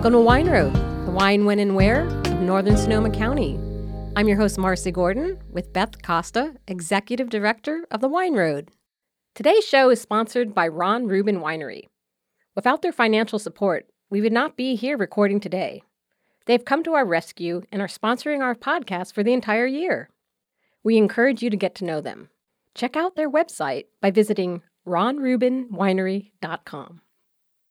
Welcome to Wine Road, the wine, when, and where of Northern Sonoma County. I'm your host, Marcy Gordon, with Beth Costa, Executive Director of the Wine Road. Today's show is sponsored by Ron Rubin Winery. Without their financial support, we would not be here recording today. They've come to our rescue and are sponsoring our podcast for the entire year. We encourage you to get to know them. Check out their website by visiting ronrubinwinery.com.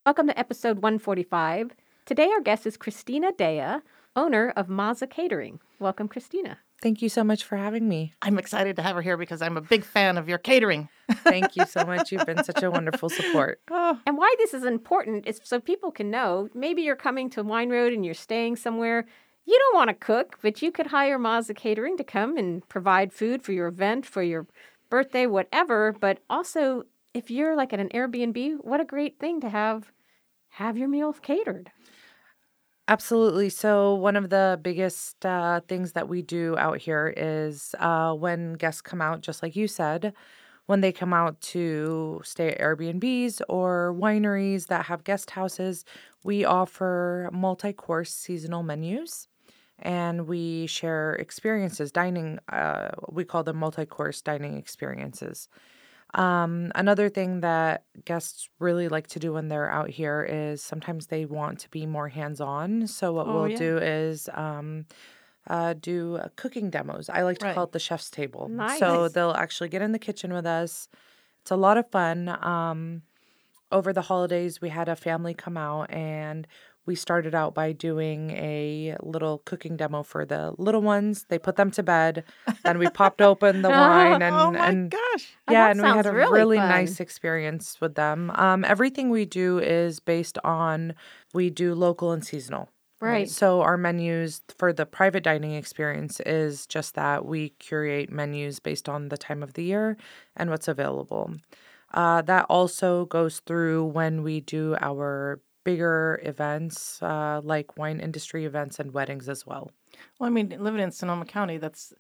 Welcome to episode 145. Today, our guest is Christina Dea, owner of Maza Catering. Welcome, Christina. Thank you so much for having me. I'm excited to have her here because I'm a big fan of your catering. Thank you so much. You've been such a wonderful support. Oh. And why this is important is so people can know maybe you're coming to Wine Road and you're staying somewhere. You don't want to cook, but you could hire Maza Catering to come and provide food for your event, for your birthday, whatever. But also, if you're like at an Airbnb, what a great thing to have have your meals catered. Absolutely. So, one of the biggest uh, things that we do out here is uh, when guests come out, just like you said, when they come out to stay at Airbnbs or wineries that have guest houses, we offer multi course seasonal menus and we share experiences, dining, uh, we call them multi course dining experiences. Um, another thing that guests really like to do when they're out here is sometimes they want to be more hands on. So, what oh, we'll yeah. do is um, uh, do uh, cooking demos. I like to right. call it the chef's table. Nice. So, they'll actually get in the kitchen with us. It's a lot of fun. Um, over the holidays, we had a family come out and we started out by doing a little cooking demo for the little ones. They put them to bed. and we popped open the wine and oh my and gosh. Yeah, oh, and we had a really, really nice experience with them. Um, everything we do is based on we do local and seasonal. Right. So our menus for the private dining experience is just that we curate menus based on the time of the year and what's available. Uh, that also goes through when we do our bigger events uh, like wine industry events and weddings as well. Well, I mean, living in Sonoma County, that's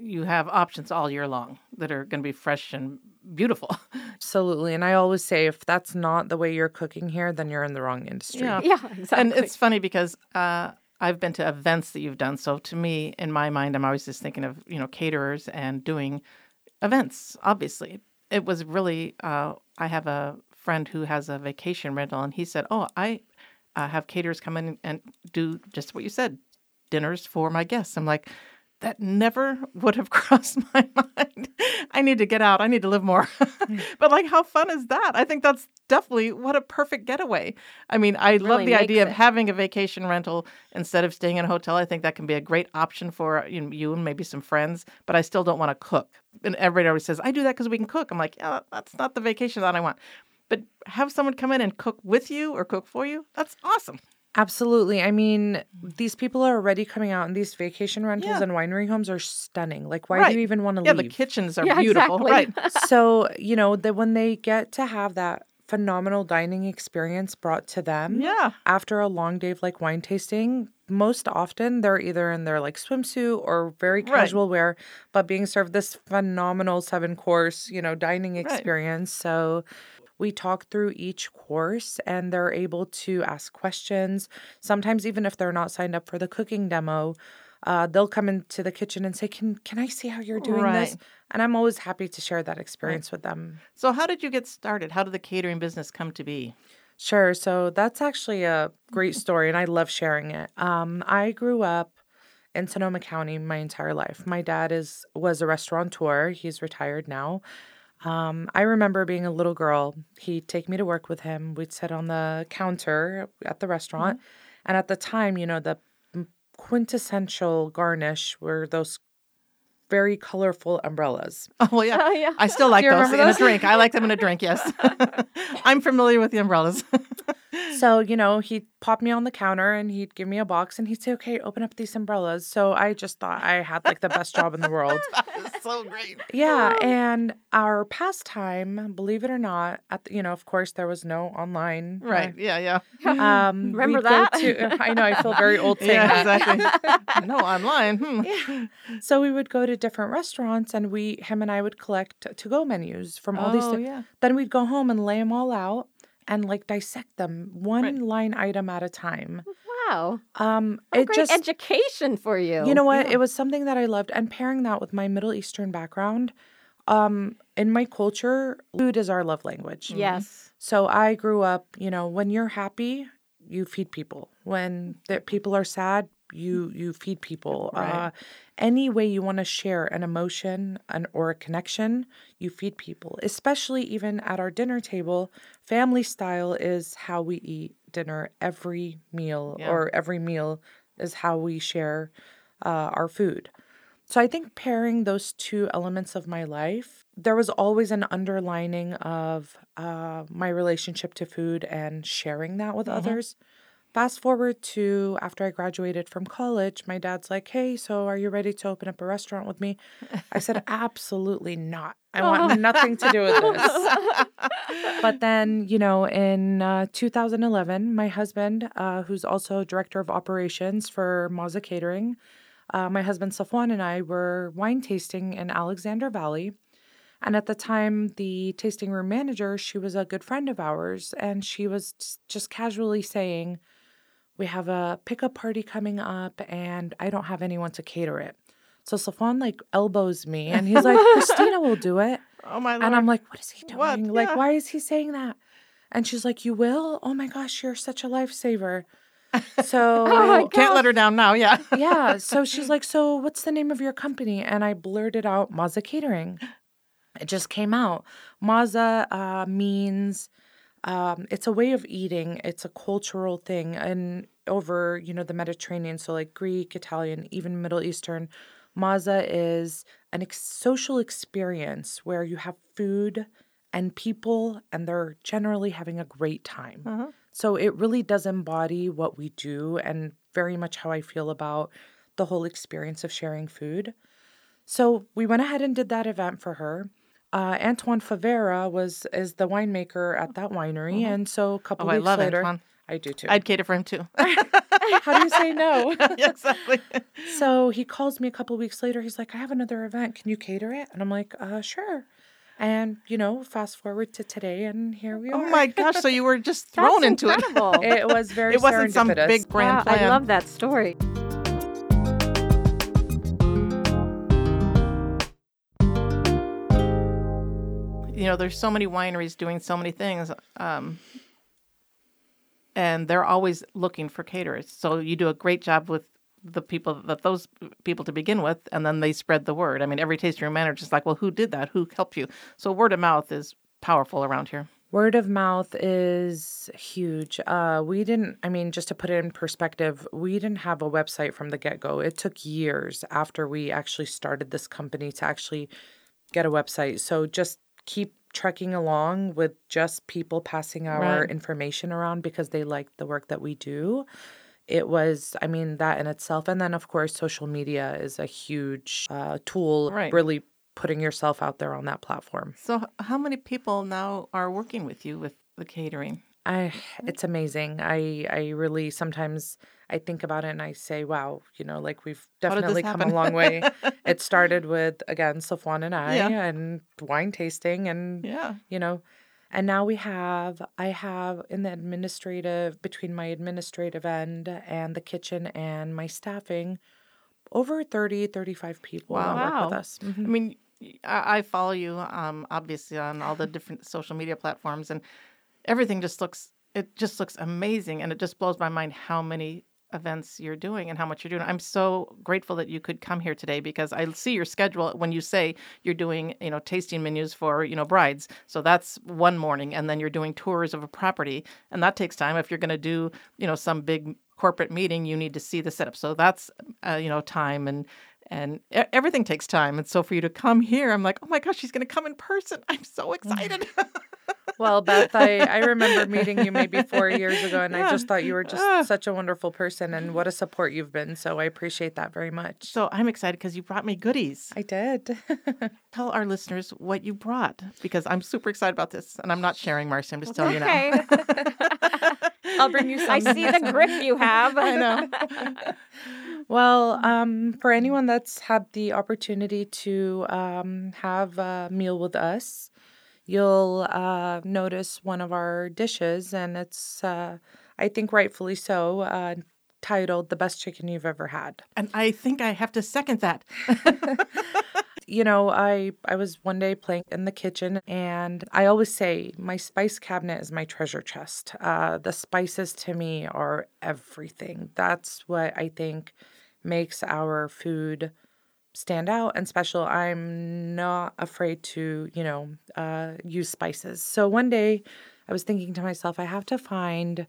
you have options all year long that are going to be fresh and beautiful. Absolutely. And I always say if that's not the way you're cooking here, then you're in the wrong industry. Yeah, yeah exactly. And it's funny because uh, I've been to events that you've done. So to me, in my mind, I'm always just thinking of, you know, caterers and doing events, obviously. It was really, uh, I have a friend who has a vacation rental, and he said, "Oh, I uh, have caterers come in and do just what you said, dinners for my guests." I'm like, that never would have crossed my mind. I need to get out. I need to live more. Hmm. but like, how fun is that? I think that's definitely what a perfect getaway. I mean, I really love the idea it. of having a vacation rental instead of staying in a hotel. I think that can be a great option for you, know, you and maybe some friends. But I still don't want to cook. And everybody always says, "I do that because we can cook." I'm like, yeah, that's not the vacation that I want but have someone come in and cook with you or cook for you. That's awesome. Absolutely. I mean, mm. these people are already coming out, and these vacation rentals yeah. and winery homes are stunning. Like, why right. do you even want to yeah, leave? Yeah, the kitchens are yeah, beautiful. Exactly. Right. so, you know, that when they get to have that phenomenal dining experience brought to them yeah. after a long day of like wine tasting, most often they're either in their like swimsuit or very casual right. wear, but being served this phenomenal seven course, you know, dining experience. Right. So, we talk through each course and they're able to ask questions. Sometimes, even if they're not signed up for the cooking demo, uh, they'll come into the kitchen and say, "Can can I see how you're doing right. this?" And I'm always happy to share that experience right. with them. So, how did you get started? How did the catering business come to be? Sure. So that's actually a great story, and I love sharing it. Um, I grew up in Sonoma County my entire life. My dad is was a restaurateur. He's retired now, um, I remember being a little girl. He'd take me to work with him. We'd sit on the counter at the restaurant. Mm-hmm. And at the time, you know, the quintessential garnish were those very colorful umbrellas. Oh yeah, oh, yeah. I still like those in those? a drink. I like them in a drink. Yes, I'm familiar with the umbrellas. So you know, he'd pop me on the counter and he'd give me a box and he'd say, "Okay, open up these umbrellas." So I just thought I had like the best job in the world. so great. Yeah, and our pastime, believe it or not, at the, you know, of course, there was no online. Right. Uh, yeah. Yeah. Um, Remember that? To, I know. I feel very old saying yeah, that. Exactly. no online. Hmm. Yeah. So we would go to different restaurants, and we, him and I, would collect to-go menus from all oh, these. yeah. Then we'd go home and lay them all out and like dissect them one Right. line item at a time. Wow. Um, What a it great just education for you. you know what? Yeah. It was something that I loved, and pairing that with my Middle Eastern background, um, in my culture, food is our love language. Yes. So I grew up, you know, when you're happy, you feed people. When the people are sad, you you feed people. Right. Uh, any way you want to share an emotion an, or a connection, you feed people. Especially even at our dinner table, family style is how we eat dinner every meal, Yeah. or every meal is how we share uh, our food. So I think pairing those two elements of my life, there was always an underlining of uh, my relationship to food and sharing that with others. Fast forward to after I graduated from college, my dad's like, Hey, so are you ready to open up a restaurant with me? I said, Absolutely not. I want nothing to do with this. But then, you know, in uh, 2011, my husband, uh, who's also director of operations for Maza Catering, uh, my husband Safwan and I were wine tasting in Alexander Valley. And at the time, the tasting room manager, she was a good friend of ours, and she was just casually saying, We have a pickup party coming up, and I don't have anyone to cater it. So Safwan like elbows me, and he's like, Christina will do it. Oh my lord! And I'm like, what is he doing? What? Like, Yeah. why is he saying that? And she's like, you will? Oh my gosh, you're such a lifesaver. So, Oh can't let her down now. Yeah. yeah. So she's like, so what's the name of your company? And I blurted out Maza Catering. It just came out. Maza uh, means um, it's a way of eating. It's a cultural thing, and over you know the Mediterranean, so like Greek, Italian, even Middle Eastern, Maza is an ex- social experience where you have food and people, and they're generally having a great time. Uh-huh. So it really does embody what we do, and very much how I feel about the whole experience of sharing food. So we went ahead and did that event for her. Uh, Antoine Favero was is the winemaker at that winery, and so a couple Oh, I love later, Antoine. I do too. I'd cater for him too. How do you say no? yeah, exactly. so he calls me a couple weeks later. He's like, "I have another event. Can you cater it?" And I'm like, "Uh, sure." And you know, fast forward to today, and here we are. Oh my gosh! So you were just thrown into it. incredible. It was very. It wasn't some big grand Wow, plan. I love that story. You know, there's so many wineries doing so many things, um, and they're always looking for caterers. So you do a great job with the people that those people to begin with, and then they spread the word. I mean, every tasting room manager is like, "Well, who did that? Who helped you?" So word of mouth is powerful around here. Word of mouth is huge. Uh, we didn't, I mean, just to put it in perspective, we didn't have a website from the get go. It took years after we actually started this company to actually get a website. So just keep trekking along with just people passing our Right. information around because they like the work that we do. It was, I mean, that in itself. And then, of course, social media is a huge uh, tool, Right. really putting yourself out there on that platform. So, how many people now are working with you with the catering? I it's amazing. I I really sometimes I think about it and I say, wow, you know, like we've How did this definitely come a long way. it started with again Safwan and I Yeah. and wine tasting and Yeah. you know and now we have I have in the administrative between my administrative end and the kitchen and my staffing over 30 35 people that work with Wow. us. Mhm. I mean, I, I follow you, um, obviously on all the different social media platforms, and everything just looks it just looks amazing, and it just blows my mind how many events you're doing and how much you're doing. I'm so grateful that you could come here today because I see your schedule when you say you're doing, you know, tasting menus for, you know, brides. So that's one morning and then you're doing tours of a property and that takes time if you're going to do, you know, some big corporate meeting, you need to see the setup. So that's uh, you know, time and and everything takes time. And so for you to come here, I'm like, oh my gosh, she's going to come in person. I'm so excited. Well, Beth, I, I remember meeting you maybe four years ago, and I just thought you were just Ah. such a wonderful person, and what a support you've been. So I appreciate that very much. so I'm excited because you brought me goodies. I did. Tell our listeners what you brought because I'm super excited about this. And I'm not sharing, Marcy. I'm just telling you now. Okay. I'll bring you some. I see the grip you have. I know. Well, um, for anyone that's had the opportunity to um, have a meal with us, you'll uh, notice one of our dishes, and it's, uh, I think, rightfully so, uh, titled "The Best Chicken You've Ever Had." And I think I have to second that. you know, I I was one day playing in the kitchen, and I always say my spice cabinet is my treasure chest. Uh, the spices to me are everything. That's what I think makes our food stand out and special. I'm not afraid to, you know, uh, use spices. So one day, I was thinking to myself, I have to find.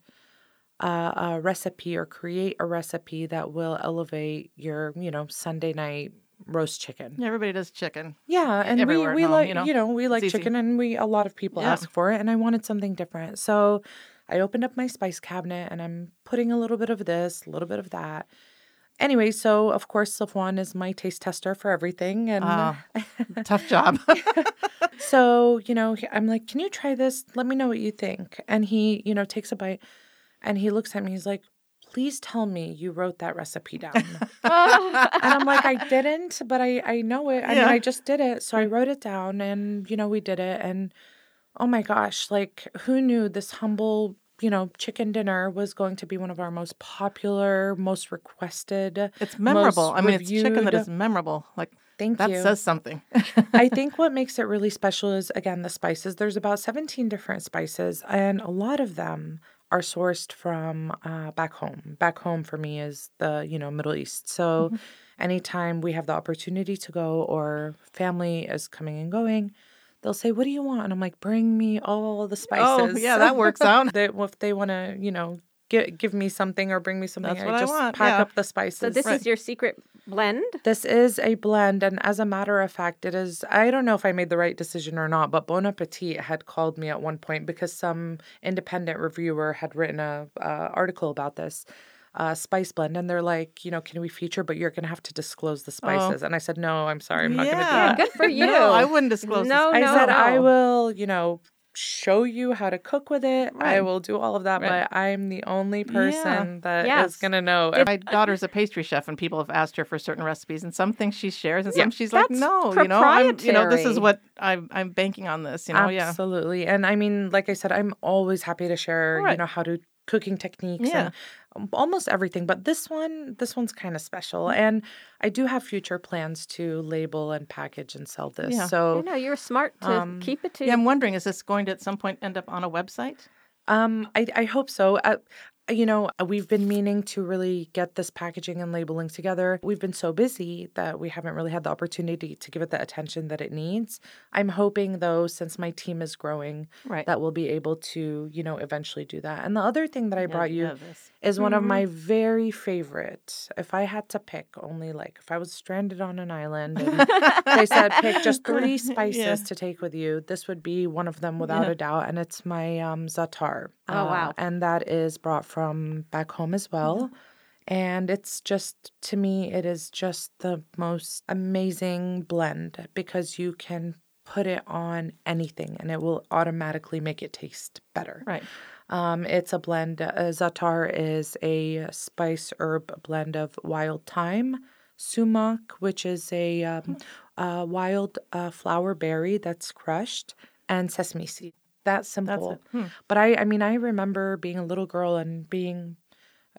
Uh, a recipe or create a recipe that will elevate your, you know, Sunday night roast chicken. Everybody does chicken. Yeah, and we, Everywhere we home, like you know? you know we like chicken, and we a lot of people Yeah. ask for it, and I wanted something different. So I opened up my spice cabinet, and I'm putting a little bit of this, a little bit of that. Anyway, so of course Safwan is my taste tester for everything, and Ah. Tough job. so you know I'm like, "Can you try this? Let me know what you think." And he, you know, takes a bite, and he looks at me. He's like, "Please tell me you wrote that recipe down." and I'm like, I didn't, but I I know it. I mean, I just did it. So I wrote it down, and you know, we did it. And oh my gosh, like who knew this humble, you know, chicken dinner was going to be one of our most popular, most requested. It's memorable. I mean, it's chicken that is memorable. Like Thank that you. says something. I think what makes it really special is again the spices. There's about 17 different spices, and a lot of them are sourced from uh, back home. Back home for me is the you know Middle East. So anytime we have the opportunity to go or family is coming and going, they'll say, "What do you want?" And I'm like, "Bring me all the spices." Oh, yeah, that works out. they, if they want to, you know. Give, give me something or bring me something. That's what I just want, pack yeah. up the spices. So this is your secret blend? This is a blend, and as a matter of fact, it is. I don't know if I made the right decision or not, but Bon Appetit had called me at one point because some independent reviewer had written a uh, article about this uh, spice blend, and they're like, you know, can we feature? But you're going to have to disclose the spices. And I said, no, I'm sorry, I'm not going to do Yeah. that. Good for you. No, I wouldn't disclose. No, I no, said I will, you know, show you how to cook with it. I will do all of that, Right. but I'm the only person that is Yes. going to know. My daughter's a pastry chef, and people have asked her for certain recipes, and some things she shares, and some she's like, "No, you know, I'm, you know, this is what I'm, I'm banking on this." You know, yeah, Absolutely. And I mean, like I said, I'm always happy to share, you know, how to cooking techniques Yeah. and almost everything. But this one, this one's kind of special. Mm. And I do have future plans to label and package and sell this. Yeah. You So know, you're smart to Um, keep it to. yeah. I'm wondering, is this going to at some point end up on a website? um I, I hope so. Uh, you know, we've been meaning to really get this packaging and labeling together. We've been so busy that we haven't really had the opportunity to give it the attention that it needs. I'm hoping, though, since my team is growing, Right. that we'll be able to, you know, eventually do that. And the other thing that I brought you Yeah, is one of Mhm. my very favorite. If I had to pick only like if I was stranded on an island and they said pick just three spices Yeah. to take with you, this would be one of them without Yeah. a doubt. And it's my um, za'atar. Oh, wow. And that is brought from back home as well. And it's just, to me, it is just the most amazing blend because you can put it on anything and it will automatically make it taste better. Right. Um, it's a blend. Uh, za'atar is a spice herb blend of wild thyme, sumac, which is a um, uh, wild uh, flower berry that's crushed, and sesame seed. That That's simple. Hmm. But I, I mean, I remember being a little girl and being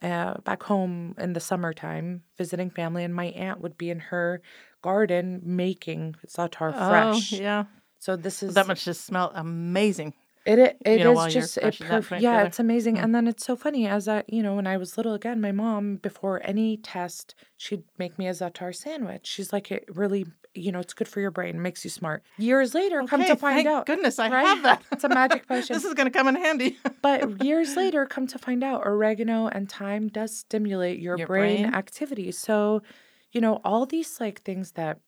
uh, back home in the summertime visiting family, and my aunt would be in her garden making za'atar fresh. Oh, yeah. So this is That much just smell amazing. It it, it you know, is just crushing perf- yeah, it's amazing. Mm. And then it's so funny as I you know when I was little again, my mom before any test she'd make me a za'atar sandwich. She's like it really you know it's good for your brain, makes you smart. Years later, come to find out, goodness I right? have that. It's a magic potion. this is going to come in handy. but years later, come to find out, oregano and thyme does stimulate your, Your brain, brain. activity. So, you know, all these like things that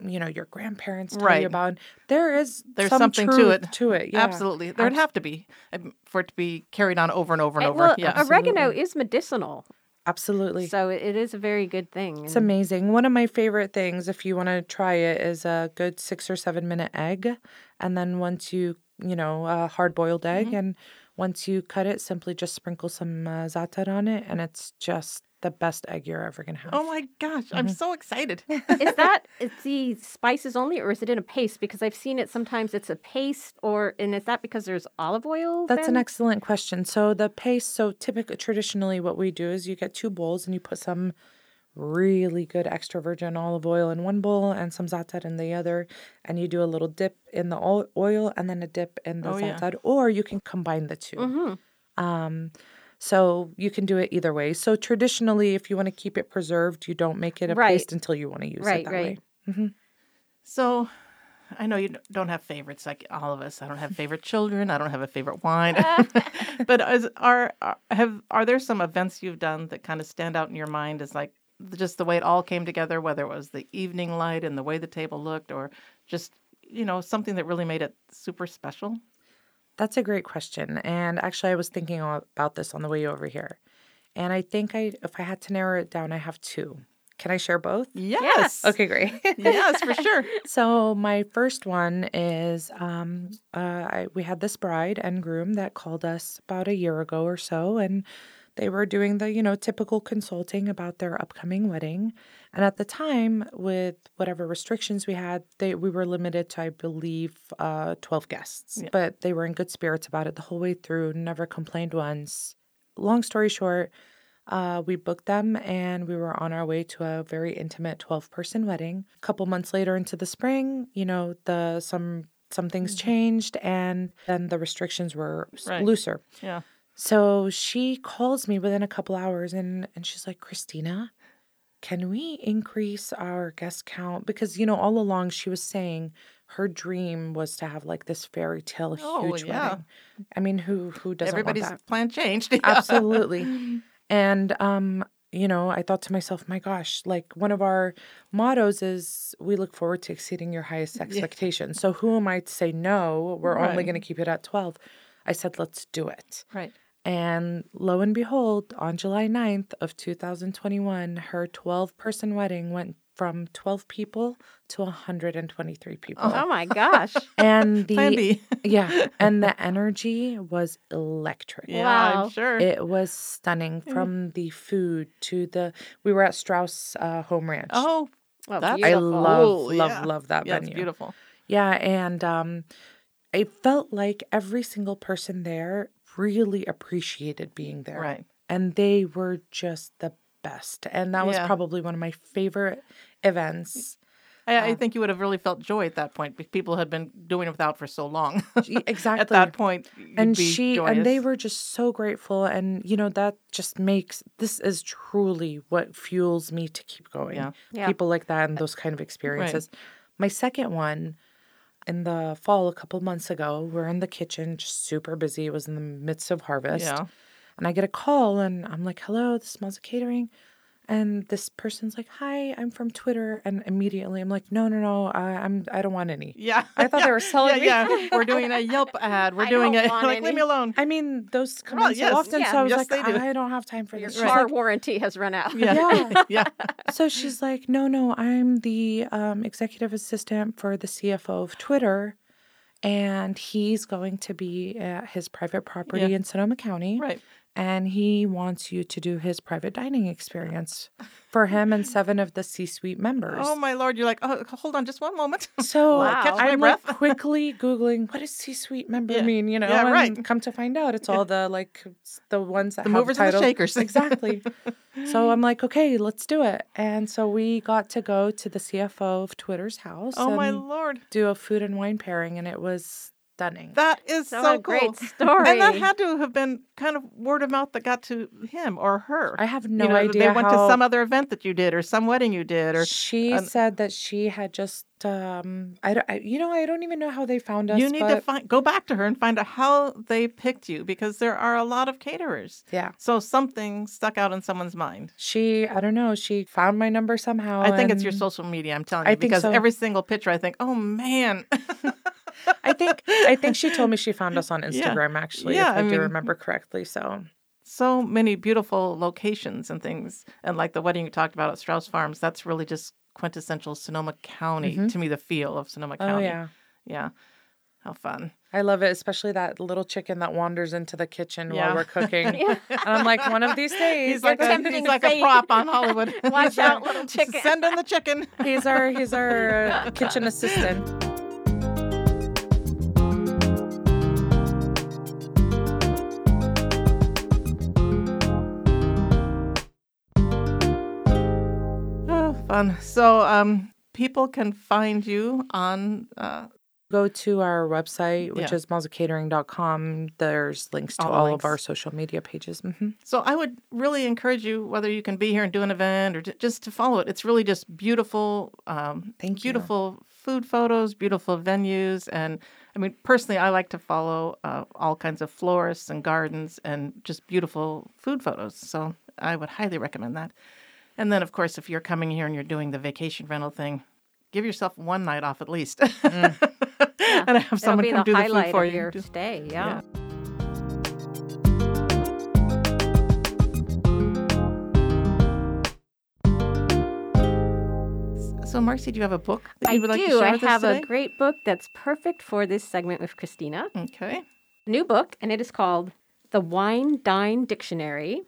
you know your grandparents tell Right. you about. There is There's some something to it. To it, yeah. Absolutely. There'd Abs- have to be um, for it to be carried on over and over and Eh, over. well, yeah. oregano is medicinal, Absolutely. so it it is a very good thing. It's amazing. One of my favorite things, if you want to try it, is a good six or seven minute egg. And then once you, you know, a hard boiled egg, Mm-hmm. and once you cut it, simply just sprinkle some uh, za'atar on it, and it's just the best egg you're ever gonna have. Oh my gosh, I'm Mm-hmm. so excited. is that is the spices only, or is it in a paste? Because I've seen it sometimes it's a paste, or and is that because there's olive oil? That's an excellent question. So the paste, so typically traditionally what we do is you get two bowls and you put some really good extra virgin olive oil in one bowl and some za'atar in the other and you do a little dip in the oil and then a dip in the Oh, yeah. za'atar or you can combine the 2 Mhm. Um so you can do it either way. So traditionally if you want to keep it preserved, you don't make it a Right. paste until you want to use Right, it that right. way. Mm-hmm. So, I know you don't have favorites like all of us. I don't have favorite children. I don't have a favorite wine. but is, are are- have are there some events you've done that kind of stand out in your mind as like just the way it all came together, whether it was the evening light and the way the table looked, or just you know something that really made it super special? That's a great question. And actually, I was thinking about this on the way over here. And I think I, if I had to narrow it down, I have two. Can I share both? Yes. Okay, great. yes, for sure. so my first one is um, uh, I, we had this bride and groom that called us about a year ago or so, and they were doing the you know typical consulting about their upcoming wedding. And at the time, with whatever restrictions we had, they we were limited to I believe uh, twelve guests, Yeah. but they were in good spirits about it the whole way through. Never complained once. Long story short. Uh, we booked them and we were on our way to a very intimate 12 person wedding. A couple months later into the spring, you know, the some some things changed and then the restrictions were Right. looser. Yeah. So she calls me within a couple hours and and she's like, "Christina, can we increase our guest count because you know all along she was saying her dream was to have like this fairy tale Oh, huge yeah. wedding. I mean, who who doesn't Everybody's want that? plan changed. Absolutely. And um, you know, I thought to myself, my gosh, like one of our mottos is we look forward to exceeding your highest expectations. So who am I to say no? We're only going to keep it at 12. I said, let's do it. right. And lo and behold, on July 9th of 2021, her 12 person wedding went from 12 people to 123 people. Oh my gosh. And Plan the B. yeah, and the energy was electric. yeah, Wow. I'm sure. It was stunning from the food to the. We were at Strauss uh, Home Ranch. oh, Well, That's- I love, love, yeah. love that yeah, venue. it's beautiful. Yeah, and um, it felt like every single person there really appreciated being there, Right. and they were just the best. And that was Yeah. probably one of my favorite events. I, I Uh, think you would have really felt joy at that point. because People had been doing it without for so long. Exactly. at that point, you'd and be she and they were just so grateful and you know that just makes this is truly what fuels me to keep going Yeah. Yeah. people like that and those kind of experiences my second one in the fall a couple months ago we're in the kitchen just super busy it was in the midst of harvest Yeah. and i get a call and i'm like hello this is Mazza catering and this person's like hi i'm from twitter and immediately i'm like no no no I, i'm i don't want any Yeah. I thought they were selling me. Yeah, yeah. We're doing a Yelp ad. We're I doing want like leave me alone. I mean, those come Well, in so yes, often. yeah. So I was Yes, like, do. I don't have time for Your this. Car like- warranty has run out. Yeah. Yeah. yeah. so she's like, no, no, I'm the um, executive assistant for the CFO of Twitter, and he's going to be at his private property Yeah. in Sonoma County, Right. And he wants you to do his private dining experience for him and seven of the C-suite members. Oh my lord! You're like, oh, hold on, just one moment. So Wow. Catch my I'm like quickly googling what does C-suite member Yeah. mean, you know, Yeah, and right. come to find out it's all the like the ones that The have movers and the shakers. exactly. so I'm like, okay, let's do it. And so we got to go to the CFO of Twitter's house oh my lord! do a food and wine pairing, and it was stunning. That is So so, a great story. And that had to have been kind of word of mouth that got to him or her. I have no you know, idea They went to some other event that you did, or some wedding you did, or she um, said that she had just um I, don't, I you know I don't even know how they found us you need to find go back to her and find out how they picked you because there are a lot of caterers. yeah So something stuck out in someone's mind. she I don't know she found my number somehow I think it's your social media. I'm telling I you think because so. every single picture, I think, oh man, I think I think she told me she found us on Yeah. Instagram actually Yeah, if I, I do mean- remember correctly so so many beautiful locations and things, and like the wedding you talked about at Strauss Farms. That's really just quintessential Sonoma County Mhm. to me. The feel of Sonoma oh County. yeah Yeah. How fun. I love it, especially that little chicken that wanders into the kitchen Yeah. while we're cooking. And I'm like, one of these days, He's like, a, he's like a prop on Hollywood. Watch out, little chicken. Send in the chicken. he's our he's our uh, kitchen assistant. Fun. So, um, people can find you on uh, Go to our website, which Yeah. is mazzacatering.com. There's links to All all, the of our social media pages. hmm So I would really encourage you, whether you can be here and do an event or just to follow it. It's really just beautiful, um, Thank you. beautiful food photos, beautiful venues, and I mean, personally, I like to follow uh, all kinds of florists and gardens and just beautiful food photos. So I would highly recommend that. And then, of course, if you're coming here and you're doing the vacation rental thing, give yourself one night off at least, mm. and have someone be come the do the food for you. your stay. Yeah. So, Marcy, do you have a book that I you would like to do. share I with us have a great book that's perfect for this segment with Christina. Okay. new book, and it is called The Wine Dine Dictionary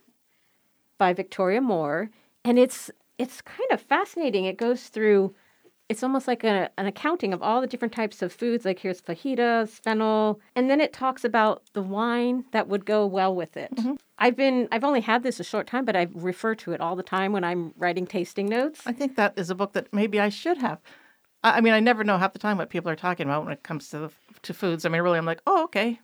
by Victoria Moore. And it's it's kind of fascinating. It goes through it's almost like a, an accounting of all the different types of foods. Like here's fajitas, fennel, and then it talks about the wine that would go well with it. Mm-hmm. I've been I've only had this a short time, but I refer to it all the time when I'm writing tasting notes. I think that is a book that maybe I should have. I, I mean, I never know half the time what people are talking about when it comes to the, to foods. I mean, really, I'm like, oh, okay.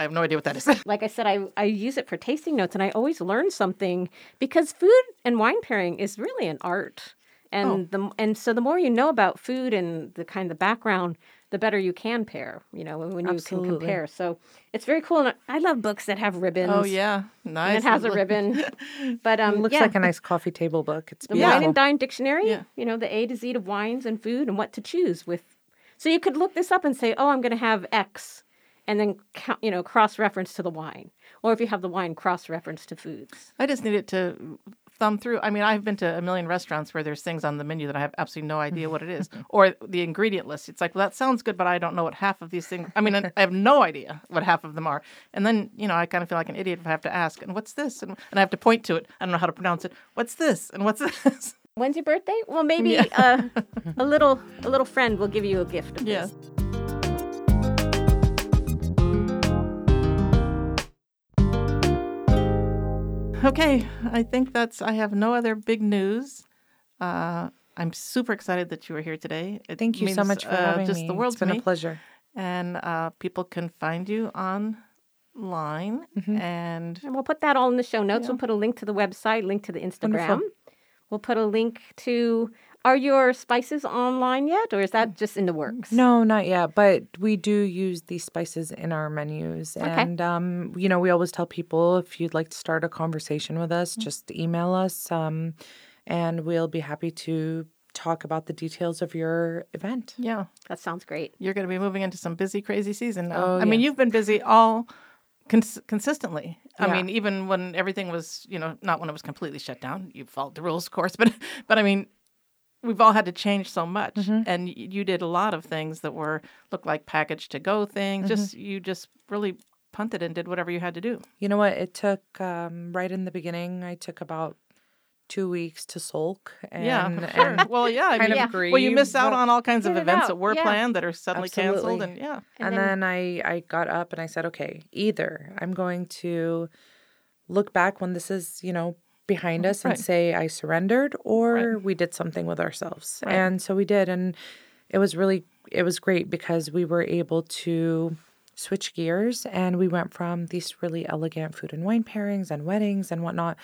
I have no idea what that is. like I said, I, I use it for tasting notes and I always learn something because food and wine pairing is really an art. And the and so the more you know about food and the kind of background, the better you can pair, you know, when you Absolutely. can compare. So it's very cool. And I love books that have ribbons. oh yeah, And nice. it has a ribbon. But um It looks yeah, like a nice coffee table book. It's the beautiful. Wine and Dine Dictionary, Yeah. you know, the A to Z of wines and food and what to choose with. So you could look this up and say, oh, I'm going to have X, and then count, you know, cross reference to the wine, or if you have the wine, cross reference to foods. I just needed to thumb through. I mean, I've been to a million restaurants where there's things on the menu that I have absolutely no idea what it is, or the ingredient list. It's like, well, that sounds good, but I don't know what half of these things. I mean, I have no idea what half of them are. And then, you know, I kind of feel like an idiot if I have to ask, and what's this? And, and I have to point to it. I don't know how to pronounce it. What's this? And what's this? When's your birthday? Well, maybe uh, a little a little friend will give you a gift of Yeah. this. Okay, I think that's. I have no other big news. Uh, I'm super excited that you were here today. It Thank you so much for uh, having just me. the world it's been to a pleasure. And uh, people can find you online, Mm-hmm. and And we'll put that all in the show notes. We'll put a link to the website, link to the Instagram. Wonderful. We'll put a link to. Are your spices online yet, or is that just in the works? No, not yet, but we do use these spices in our menus. And, um, you know, we always tell people if you'd like to start a conversation with us, just email us um, and we'll be happy to talk about the details of your event. yeah, That sounds great. you're going to be moving into some busy, crazy season now. Oh, I mean, you've been busy all cons- consistently. I Yeah. mean, even when everything was, you know, not when it was completely shut down. You followed the rules, of course, but but I mean, we've all had to change so much, Mm-hmm. and you did a lot of things that were looked like package to go things. Mm-hmm. Just you just really punted and did whatever you had to do. You know what? It took, um, right in the beginning, I took about two weeks to sulk. And, yeah, sure. and well, yeah, I kind mean, of well, you miss out but- on all kinds of events that were yeah. planned that are suddenly canceled, and yeah, And, then, I, I got up and I said, okay, either I'm going to look back when this is, you know, behind oh, us and say I surrendered or Right. we did something with ourselves. Right. And so we did. And it was really, it was great because we were able to switch gears and we went from these really elegant food and wine pairings and weddings and whatnot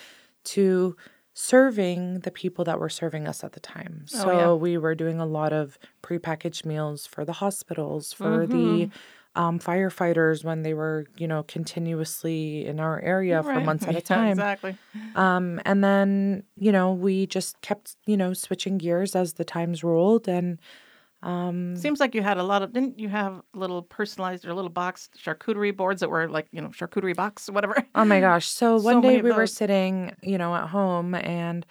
to serving the people that were serving us at the time. Oh, so yeah. we were doing a lot of prepackaged meals for the hospitals, for the mm-hmm. Um, firefighters when they were, you know, continuously in our area for months at a Yeah, time. exactly. Um, and then, you know, we just kept, you know, switching gears as the times rolled. And Seems like you had a lot of. Didn't you have little personalized or little boxed charcuterie boards that were like you know charcuterie box whatever? oh my gosh. So So one many day we were sitting, you know, at home and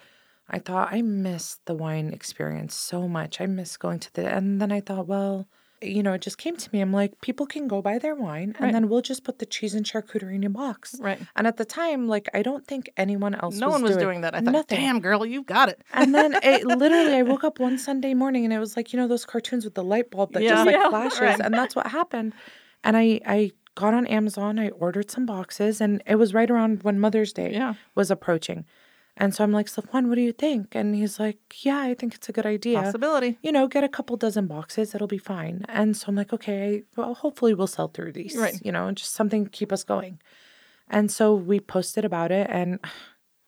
I thought I miss the wine experience so much. I miss going to the, and then I thought, well, you know, it just came to me. I'm like, people can go buy their wine and Right. then we'll just put the cheese and charcuterie in a box. Right. And at the time, like, I don't think anyone else No was one was doing, doing that. I thought, nothing. damn, girl, you've got it. And then it literally, I woke up one Sunday morning and it was like, you know, those cartoons with the light bulb that Yeah. just like Yeah, flashes. right. And that's what happened. And I, I got on Amazon, I ordered some boxes, and it was right around when Mother's Day Yeah. was approaching. And so I'm like, Safwan, what do you think? And he's like, yeah, I think it's a good idea. Possibility. You know, get a couple dozen boxes, it'll be fine. And so I'm like, okay, well, hopefully we'll sell through these, Right. you know, just something to keep us going. And so we posted about it and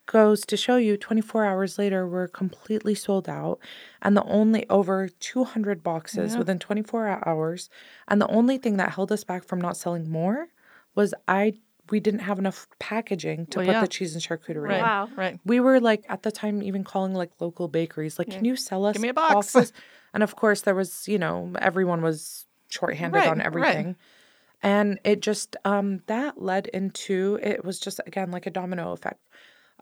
goes to show you 24 hours later we're completely sold out and the only over 200 boxes Yeah. within 24 hours and the only thing that held us back from not selling more was i we didn't have enough packaging to Well, put yeah. the cheese and charcuterie Right. in. Wow. Right. we were like at the time even calling like local bakeries like can you sell us Give me a box." boxes and of course there was you know everyone was shorthanded Right, on right. everything and it just um that led into it was just again like a domino effect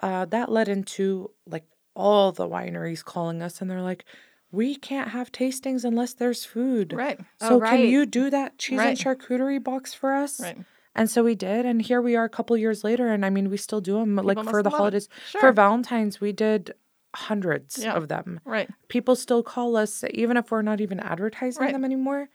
uh that led into like all the wineries calling us and they're like we can't have tastings unless there's food Right. so Oh, can you do that cheese Right. and charcuterie box for us Right. And so we did and here we are a couple years later and i mean we still do them like for the holidays Sure. for valentine's we did hundreds Yeah. of them Right. people still call us even if we're not even advertising Right. them anymore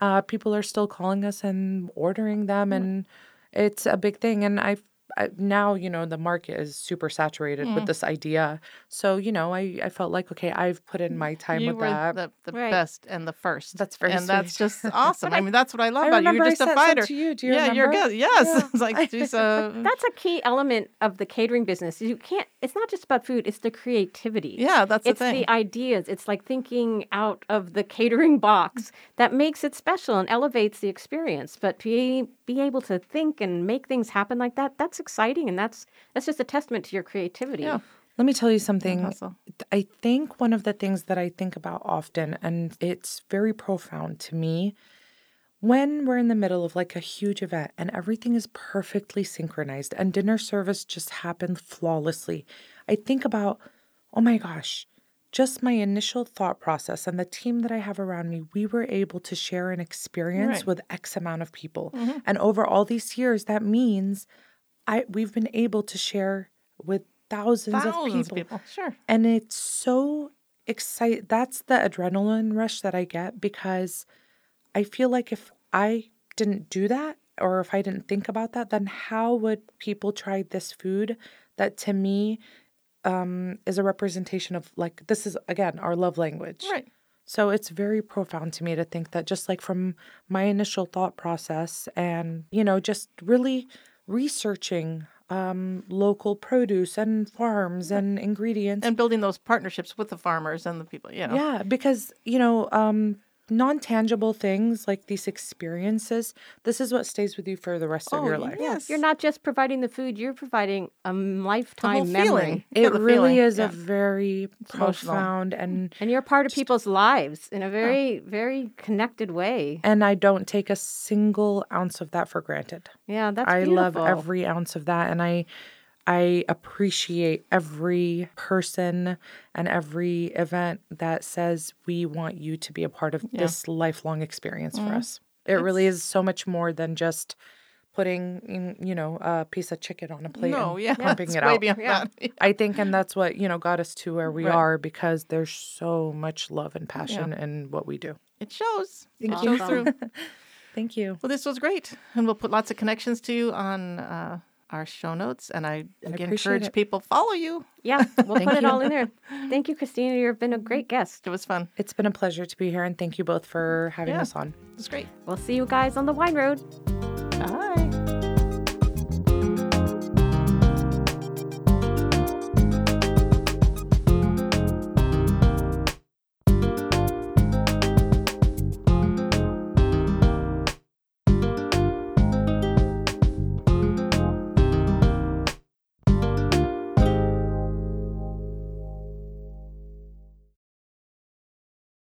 uh, people are still calling us and ordering them and it's a big thing and I've I, now you know the market is super saturated Mm. with this idea so you know I, I felt like okay i've put in my time you with were that the, the Right. best and the first. That's very And that's just awesome. I mean, that's what I love I about you. You're just a fighter. to you. Do you yeah, you're good. Yes. Yeah. it's like she's That's a key element of the catering business. You can't. It's not just about food. It's the creativity. yeah, that's the it's thing. the ideas. It's like thinking out of the catering box that makes it special and elevates the experience. But be be able to think and make things happen like that. That's exciting, and that's that's just a testament to your creativity. Yeah. let me tell you something. I think one of the things that I think about often, and it's very profound to me, when we're in the middle of like a huge event and everything is perfectly synchronized and dinner service just happened flawlessly, I think about, oh my gosh, just my initial thought process and the team that I have around me, we were able to share an experience Right. with X amount of people. Mm-hmm. And over all these years, that means I we've been able to share with thousands, Thousands of people. Sure. And it's so exciting. That's the adrenaline rush that I get because I feel like if I didn't do that or if I didn't think about that, then how would people try this food that to me um, is a representation of like, this is again our love language. Right. So it's very profound to me to think that just like from my initial thought process and, you know, just really researching um, local produce and farms and ingredients. And building those partnerships with the farmers and the people, you know. Yeah, because, you know, um, non tangible things like these experiences, this is what stays with you for the rest of Oh, your life. yes. You're not just providing the food, you're providing a lifetime memory. feeling. It really feeling, is yeah. a very emotional. profound and mm-hmm. And you're part of people's lives in a very, very connected way. and I don't take a single ounce of that for granted. Yeah, that's I love every ounce of that and I I appreciate every person and every event that says we want you to be a part of this lifelong experience Mm-hmm. for us. It really is so much more than just putting you know, a piece of chicken on a plate No, and yeah. pumping it out. Yeah. I think and that's what, you know, got us to where we Right. are because there's so much love and passion in what we do. It shows. Thank it you. shows through. Thank you. Well, this was great. And we'll put lots of connections to you on uh, our show notes. And I again encourage it. people follow you. Yeah, we'll Thank put it all in there. Thank you, Christina. You've been a great guest. It was fun. It's been a pleasure to be here and thank you both for having Yeah. us on. It was great. We'll see you guys on the wine road. Bye.